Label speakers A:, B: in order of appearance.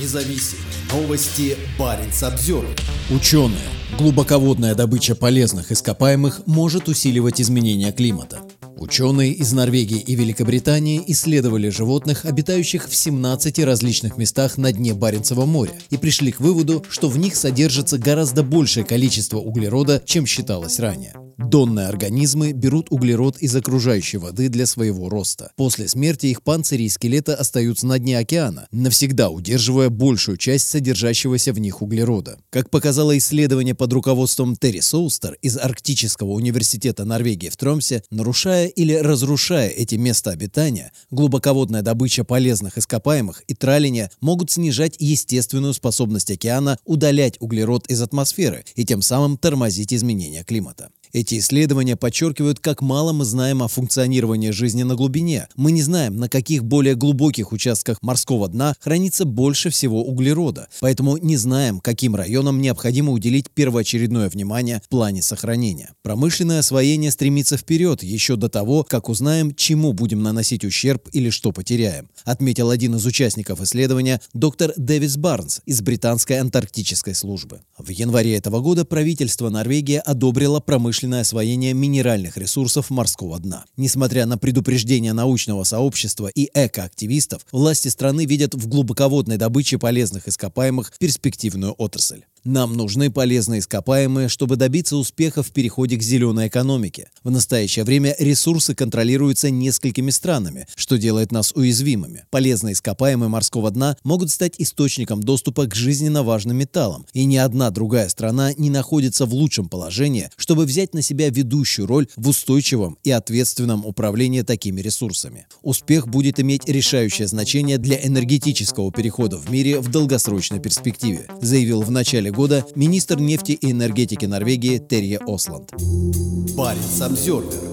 A: Независимые новости. Барин обзор.
B: Ученые. Глубоководная добыча полезных ископаемых может усиливать изменения климата. Ученые из Норвегии и Великобритании исследовали животных, обитающих в 17 различных местах на дне Баренцева моря, и пришли к выводу, что в них содержится гораздо большее количество углерода, чем считалось ранее. Донные организмы берут углерод из окружающей воды для своего роста. После смерти их панцири и скелета остаются на дне океана, навсегда удерживая большую часть содержащегося в них углерода. Как показало исследование под руководством Терри Соустер из Арктического университета Норвегии в Тромсе, нарушая или разрушая эти места обитания, глубоководная добыча полезных ископаемых и траление могут снижать естественную способность океана удалять углерод из атмосферы и тем самым тормозить изменения климата. Эти исследования подчеркивают, как мало мы знаем о функционировании жизни на глубине. Мы не знаем, на каких более глубоких участках морского дна хранится больше всего углерода, поэтому не знаем, каким районам необходимо уделить первоочередное внимание в плане сохранения. Промышленное освоение стремится вперед еще до того, как узнаем, чему будем наносить ущерб или что потеряем, отметил один из участников исследования доктор Дэвис Барнс из британской антарктической службы. В январе этого года правительство Норвегии одобрило промышленное промышленное освоение минеральных ресурсов морского дна. Несмотря на предупреждения научного сообщества и экоактивистов, власти страны видят в глубоководной добыче полезных ископаемых перспективную отрасль. Нам нужны полезные ископаемые, чтобы добиться успеха в переходе к зеленой экономике. В настоящее время ресурсы контролируются несколькими странами, что делает нас уязвимыми. Полезные ископаемые морского дна могут стать источником доступа к жизненно важным металлам, и ни одна другая страна не находится в лучшем положении, чтобы взять на себя ведущую роль в устойчивом и ответственном управлении такими ресурсами. Успех будет иметь решающее значение для энергетического перехода в мире в долгосрочной перспективе, заявил в начале года министр нефти и энергетики Норвегии Терье Осланд.
A: Парень Самсервер